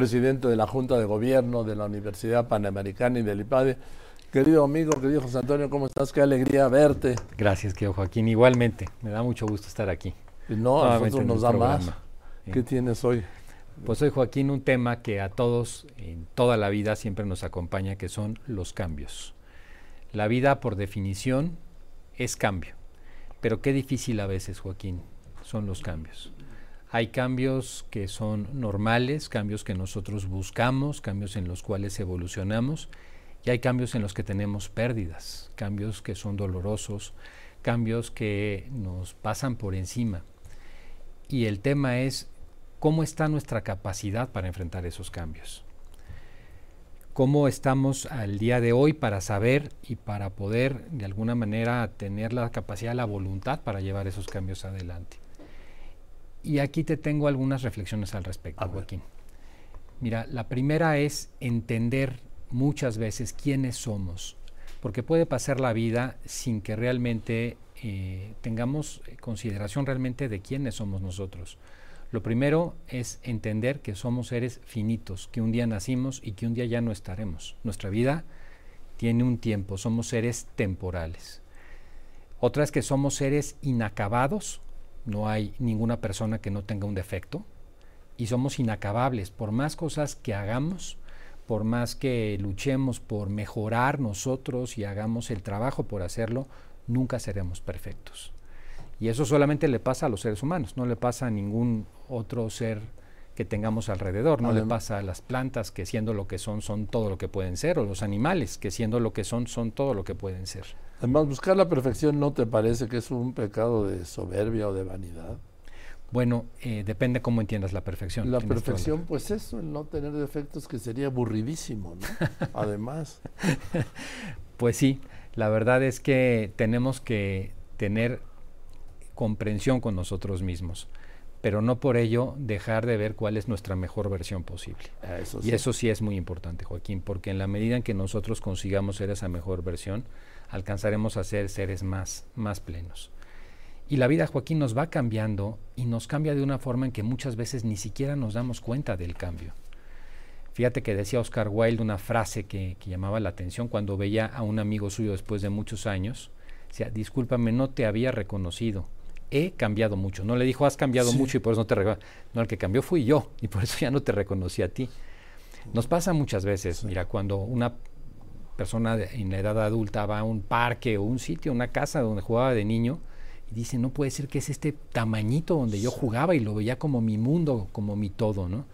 presidente de la Junta de Gobierno de la Universidad Panamericana y del IPADE. Querido amigo, querido José Antonio, ¿cómo estás? Qué alegría verte. Gracias, querido Joaquín. Igualmente, me da mucho gusto estar aquí. No, a nosotros nos da más. ¿Qué tienes hoy? Pues hoy, Joaquín, un tema que a todos en toda la vida siempre nos acompaña, que son los cambios. La vida, por definición, es cambio. Pero qué difícil a veces, Joaquín, son los cambios. Hay cambios que son normales, cambios que nosotros buscamos, cambios en los cuales evolucionamos, y hay cambios en los que tenemos pérdidas, cambios que son dolorosos, cambios que nos pasan por encima. Y el tema es cómo está nuestra capacidad para enfrentar esos cambios. Cómo estamos al día de hoy para saber y para poder de alguna manera tener la capacidad, la voluntad para llevar esos cambios adelante. Y aquí te tengo algunas reflexiones al respecto, Joaquín. Mira, la primera es entender muchas veces quiénes somos, porque puede pasar la vida sin que realmente eh, tengamos consideración realmente de quiénes somos nosotros. Lo primero es entender que somos seres finitos, que un día nacimos y que un día ya no estaremos. Nuestra vida tiene un tiempo, somos seres temporales. Otra es que somos seres inacabados no hay ninguna persona que no tenga un defecto y somos inacabables. Por más cosas que hagamos, por más que luchemos por mejorar nosotros y hagamos el trabajo por hacerlo, nunca seremos perfectos. Y eso solamente le pasa a los seres humanos, no le pasa a ningún otro ser que tengamos alrededor, no le pasa a las plantas que siendo lo que son son todo lo que pueden ser, o los animales que siendo lo que son son todo lo que pueden ser. Además, buscar la perfección no te parece que es un pecado de soberbia o de vanidad. Bueno, eh, depende cómo entiendas la perfección. La perfección, pues eso, el no tener defectos, que sería aburridísimo, ¿no? Además. Pues sí, la verdad es que tenemos que tener comprensión con nosotros mismos, pero no por ello dejar de ver cuál es nuestra mejor versión posible. Ah, y eso sí es muy importante, Joaquín, porque en la medida en que nosotros consigamos ser esa mejor versión, alcanzaremos a ser seres más, más plenos. Y la vida, Joaquín, nos va cambiando y nos cambia de una forma en que muchas veces ni siquiera nos damos cuenta del cambio. Fíjate que decía Oscar Wilde una frase que, llamaba la atención cuando veía a un amigo suyo después de muchos años. Decía, discúlpame, no te había reconocido. He cambiado mucho. No le dijo, has cambiado mucho y por eso no te reconozco. No, el que cambió fui yo y por eso ya no te reconocí a ti. Nos pasa muchas veces, mira, cuando una persona en la edad adulta va a un parque o un sitio, una casa donde jugaba de niño y dice, no puede ser que es este tamañito donde yo jugaba y lo veía como mi mundo, como mi todo, ¿no?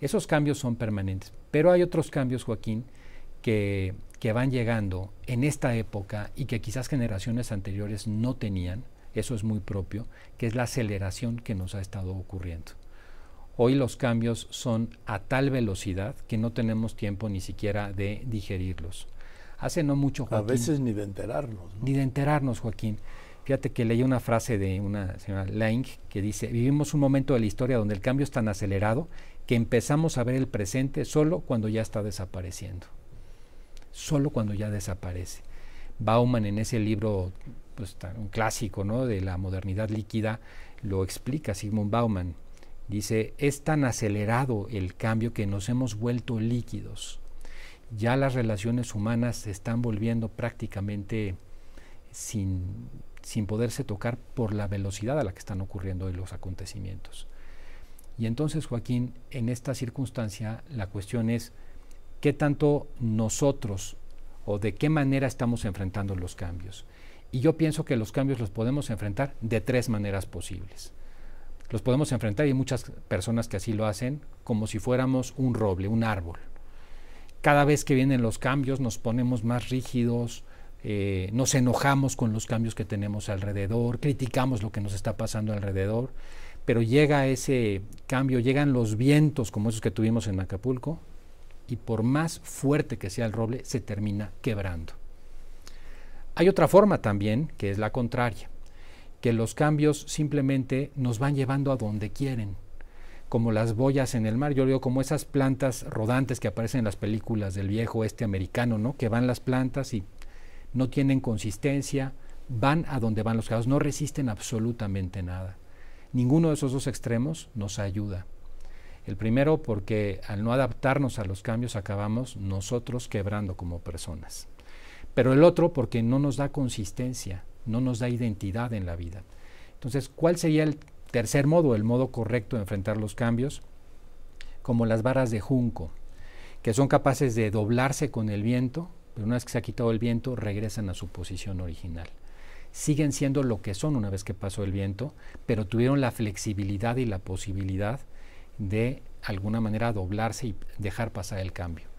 Esos cambios son permanentes. Pero hay otros cambios, Joaquín, que, que van llegando en esta época y que quizás generaciones anteriores no tenían, eso es muy propio, que es la aceleración que nos ha estado ocurriendo. Hoy los cambios son a tal velocidad que no tenemos tiempo ni siquiera de digerirlos. Hace no mucho, Joaquín. A veces ni de enterarnos. Ni de enterarnos, Joaquín. Fíjate que leí una frase de una señora Lang que dice, vivimos un momento de la historia donde el cambio es tan acelerado que empezamos a ver el presente solo cuando ya está desapareciendo. Solo cuando ya desaparece. Bauman en ese libro, pues, un clásico ¿no? de la modernidad líquida, lo explica Sigmund Bauman Dice, es tan acelerado el cambio que nos hemos vuelto líquidos. Ya las relaciones humanas se están volviendo prácticamente sin, sin poderse tocar por la velocidad a la que están ocurriendo los acontecimientos. Y entonces, Joaquín, en esta circunstancia, la cuestión es qué tanto nosotros o de qué manera estamos enfrentando los cambios. Y yo pienso que los cambios los podemos enfrentar de tres maneras posibles los podemos enfrentar y hay muchas personas que así lo hacen como si fuéramos un roble, un árbol. Cada vez que vienen los cambios nos ponemos más rígidos, eh, nos enojamos con los cambios que tenemos alrededor, criticamos lo que nos está pasando alrededor, pero llega ese cambio, llegan los vientos como esos que tuvimos en Acapulco y por más fuerte que sea el roble, se termina quebrando. Hay otra forma también, que es la contraria que los cambios simplemente nos van llevando a donde quieren, como las boyas en el mar, yo digo como esas plantas rodantes que aparecen en las películas del viejo este americano, ¿no? Que van las plantas y no tienen consistencia, van a donde van los cambios, no resisten absolutamente nada. Ninguno de esos dos extremos nos ayuda. El primero porque al no adaptarnos a los cambios acabamos nosotros quebrando como personas. Pero el otro porque no nos da consistencia, no nos da identidad en la vida. Entonces, ¿cuál sería el tercer modo, el modo correcto de enfrentar los cambios? Como las varas de junco, que son capaces de doblarse con el viento, pero una vez que se ha quitado el viento, regresan a su posición original. Siguen siendo lo que son una vez que pasó el viento, pero tuvieron la flexibilidad y la posibilidad de alguna manera doblarse y dejar pasar el cambio.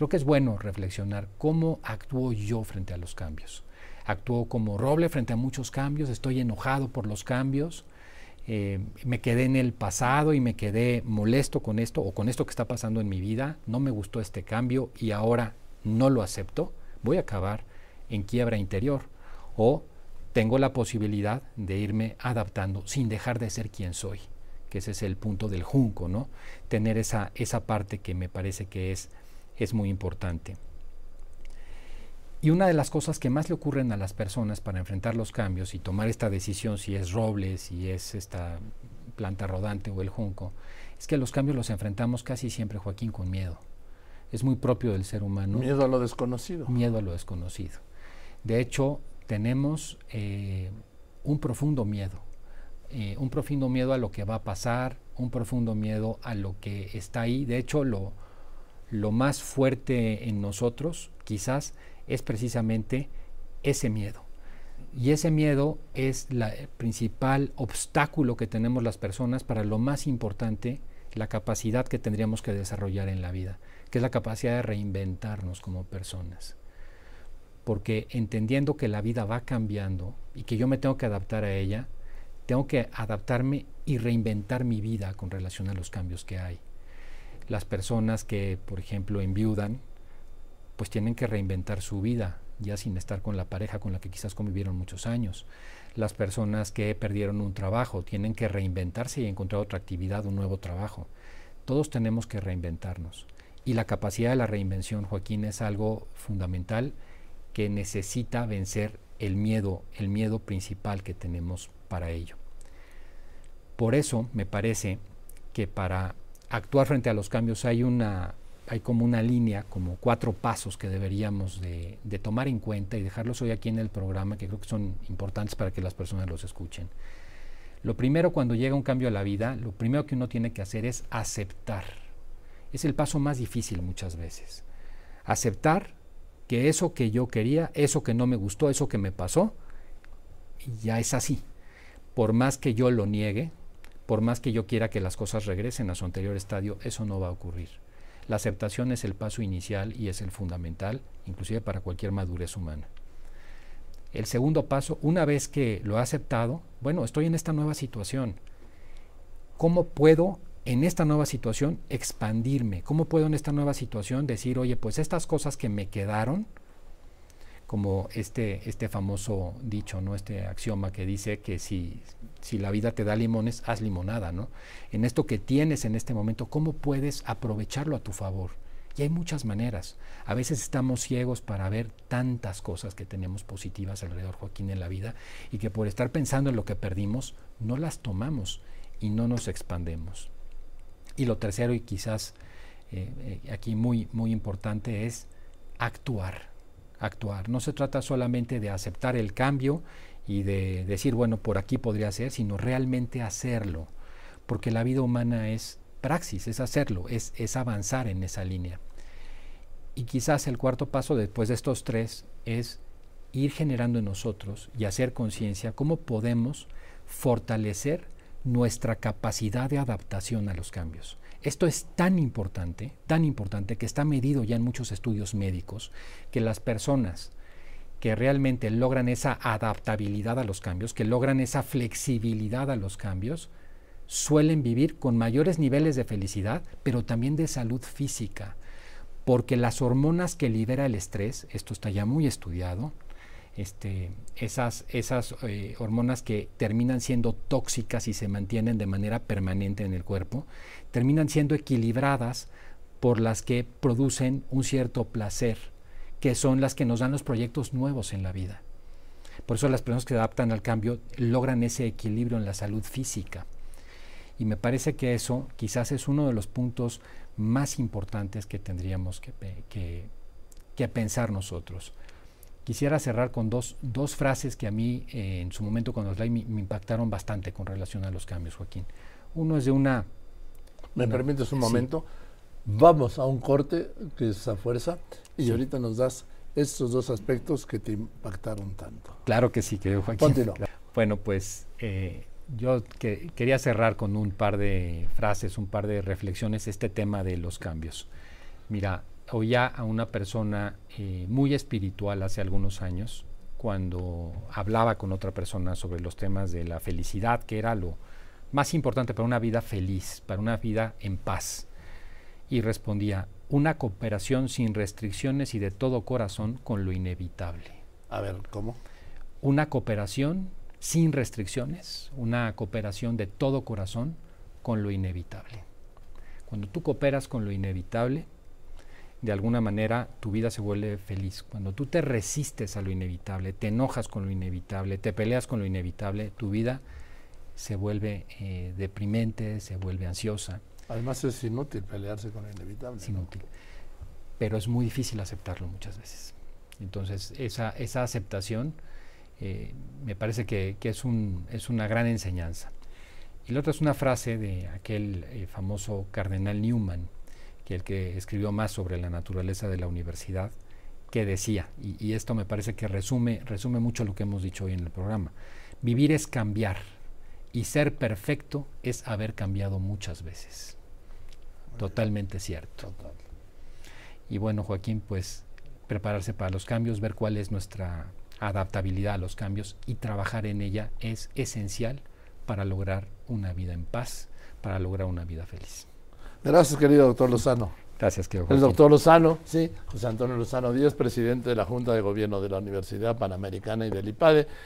Creo que es bueno reflexionar cómo actúo yo frente a los cambios. Actúo como roble frente a muchos cambios, estoy enojado por los cambios, eh, me quedé en el pasado y me quedé molesto con esto o con esto que está pasando en mi vida, no me gustó este cambio y ahora no lo acepto, voy a acabar en quiebra interior. O tengo la posibilidad de irme adaptando sin dejar de ser quien soy que ese es el punto del junco, ¿no? Tener esa, esa parte que me parece que es, es muy importante. Y una de las cosas que más le ocurren a las personas para enfrentar los cambios y tomar esta decisión, si es roble, si es esta planta rodante o el junco, es que los cambios los enfrentamos casi siempre, Joaquín, con miedo. Es muy propio del ser humano. Miedo a lo desconocido. Miedo a lo desconocido. De hecho, tenemos eh, un profundo miedo eh, un profundo miedo a lo que va a pasar, un profundo miedo a lo que está ahí. De hecho, lo, lo más fuerte en nosotros quizás es precisamente ese miedo. Y ese miedo es el principal obstáculo que tenemos las personas para lo más importante, la capacidad que tendríamos que desarrollar en la vida, que es la capacidad de reinventarnos como personas. Porque entendiendo que la vida va cambiando y que yo me tengo que adaptar a ella, tengo que adaptarme y reinventar mi vida con relación a los cambios que hay. Las personas que, por ejemplo, enviudan, pues tienen que reinventar su vida, ya sin estar con la pareja con la que quizás convivieron muchos años. Las personas que perdieron un trabajo tienen que reinventarse y encontrar otra actividad, un nuevo trabajo. Todos tenemos que reinventarnos. Y la capacidad de la reinvención, Joaquín, es algo fundamental que necesita vencer el miedo, el miedo principal que tenemos para ello. Por eso me parece que para actuar frente a los cambios hay una hay como una línea, como cuatro pasos que deberíamos de, tomar en cuenta y dejarlos hoy aquí en el programa, que creo que son importantes para que las personas los escuchen. Lo primero cuando llega un cambio a la vida, lo primero que uno tiene que hacer es aceptar. Es el paso más difícil muchas veces. Aceptar que eso que yo quería, eso que no me gustó, eso que me pasó, ya es así. Por más que yo lo niegue, por más que yo quiera que las cosas regresen a su anterior estadio, eso no va a ocurrir. La aceptación es el paso inicial y es el fundamental, inclusive para cualquier madurez humana. El segundo paso, una vez que lo he aceptado, bueno, estoy en esta nueva situación. ¿Cómo puedo en esta nueva situación expandirme? ¿Cómo puedo en esta nueva situación decir, oye, pues estas cosas que me quedaron, como este, este famoso dicho, ¿no? este axioma que dice que si, si la vida te da limones, haz limonada. ¿no? En esto que tienes en este momento, ¿cómo puedes aprovecharlo a tu favor? Y hay muchas maneras. A veces estamos ciegos para ver tantas cosas que tenemos positivas alrededor, Joaquín, en la vida, y que por estar pensando en lo que perdimos, no las tomamos y no nos expandemos. Y lo tercero, y quizás eh, eh, aquí muy, muy importante, es actuar actuar. No se trata solamente de aceptar el cambio y de decir, bueno, por aquí podría ser, sino realmente hacerlo. Porque la vida humana es praxis, es hacerlo, es, es avanzar en esa línea. Y quizás el cuarto paso después de estos tres es ir generando en nosotros y hacer conciencia cómo podemos fortalecer nuestra capacidad de adaptación a los cambios. Esto es tan importante, tan importante que está medido ya en muchos estudios médicos, que las personas que realmente logran esa adaptabilidad a los cambios, que logran esa flexibilidad a los cambios, suelen vivir con mayores niveles de felicidad, pero también de salud física, porque las hormonas que libera el estrés, esto está ya muy estudiado, este, esas, esas eh, hormonas que terminan siendo tóxicas y se mantienen de manera permanente en el cuerpo, terminan siendo equilibradas por las que producen un cierto placer, que son las que nos dan los proyectos nuevos en la vida. Por eso las personas que adaptan al cambio logran ese equilibrio en la salud física. Y me parece que eso quizás es uno de los puntos más importantes que tendríamos que, que, pensar nosotros. Quisiera cerrar con dos, dos frases que a mí eh, en su momento cuando las leí me, impactaron bastante con relación a los cambios, Joaquín. Uno es de una... ¿Me permites un momento? Vamos a un corte, que es a fuerza, y ahorita nos das estos dos aspectos que te impactaron tanto. Claro que sí, querido Joaquín. Bueno, pues eh, yo quería cerrar con un par de frases, un par de reflexiones, este tema de los cambios. Mira, oía a una persona eh, muy espiritual hace algunos años, cuando hablaba con otra persona sobre los temas de la felicidad, que era lo más importante para una vida feliz, para una vida en paz. Y respondía, una cooperación sin restricciones y de todo corazón con lo inevitable. A ver, ¿cómo? Una cooperación sin restricciones, una cooperación de todo corazón con lo inevitable. Cuando tú cooperas con lo inevitable, de alguna manera tu vida se vuelve feliz. Cuando tú te resistes a lo inevitable, te enojas con lo inevitable, te peleas con lo inevitable, tu vida se vuelve eh, deprimente, se vuelve ansiosa. Además es inútil pelearse con lo inevitable. Es inútil. Pero es muy difícil aceptarlo muchas veces. Entonces, esa, esa aceptación eh, me parece que, es, un, es, una gran enseñanza. Y la otra es una frase de aquel eh, famoso cardenal Newman, que el que escribió más sobre la naturaleza de la universidad, que decía, y, y, esto me parece que resume, resume mucho lo que hemos dicho hoy en el programa, vivir es cambiar y ser perfecto es haber cambiado muchas veces. Totalmente cierto. Y bueno, Joaquín, pues prepararse para los cambios, ver cuál es nuestra adaptabilidad a los cambios y trabajar en ella es esencial para lograr una vida en paz, para lograr una vida feliz. Gracias, querido doctor Lozano. Gracias, querido El doctor Lozano, sí, José Antonio Lozano Díaz, presidente de la Junta de Gobierno de la Universidad Panamericana y del IPADE.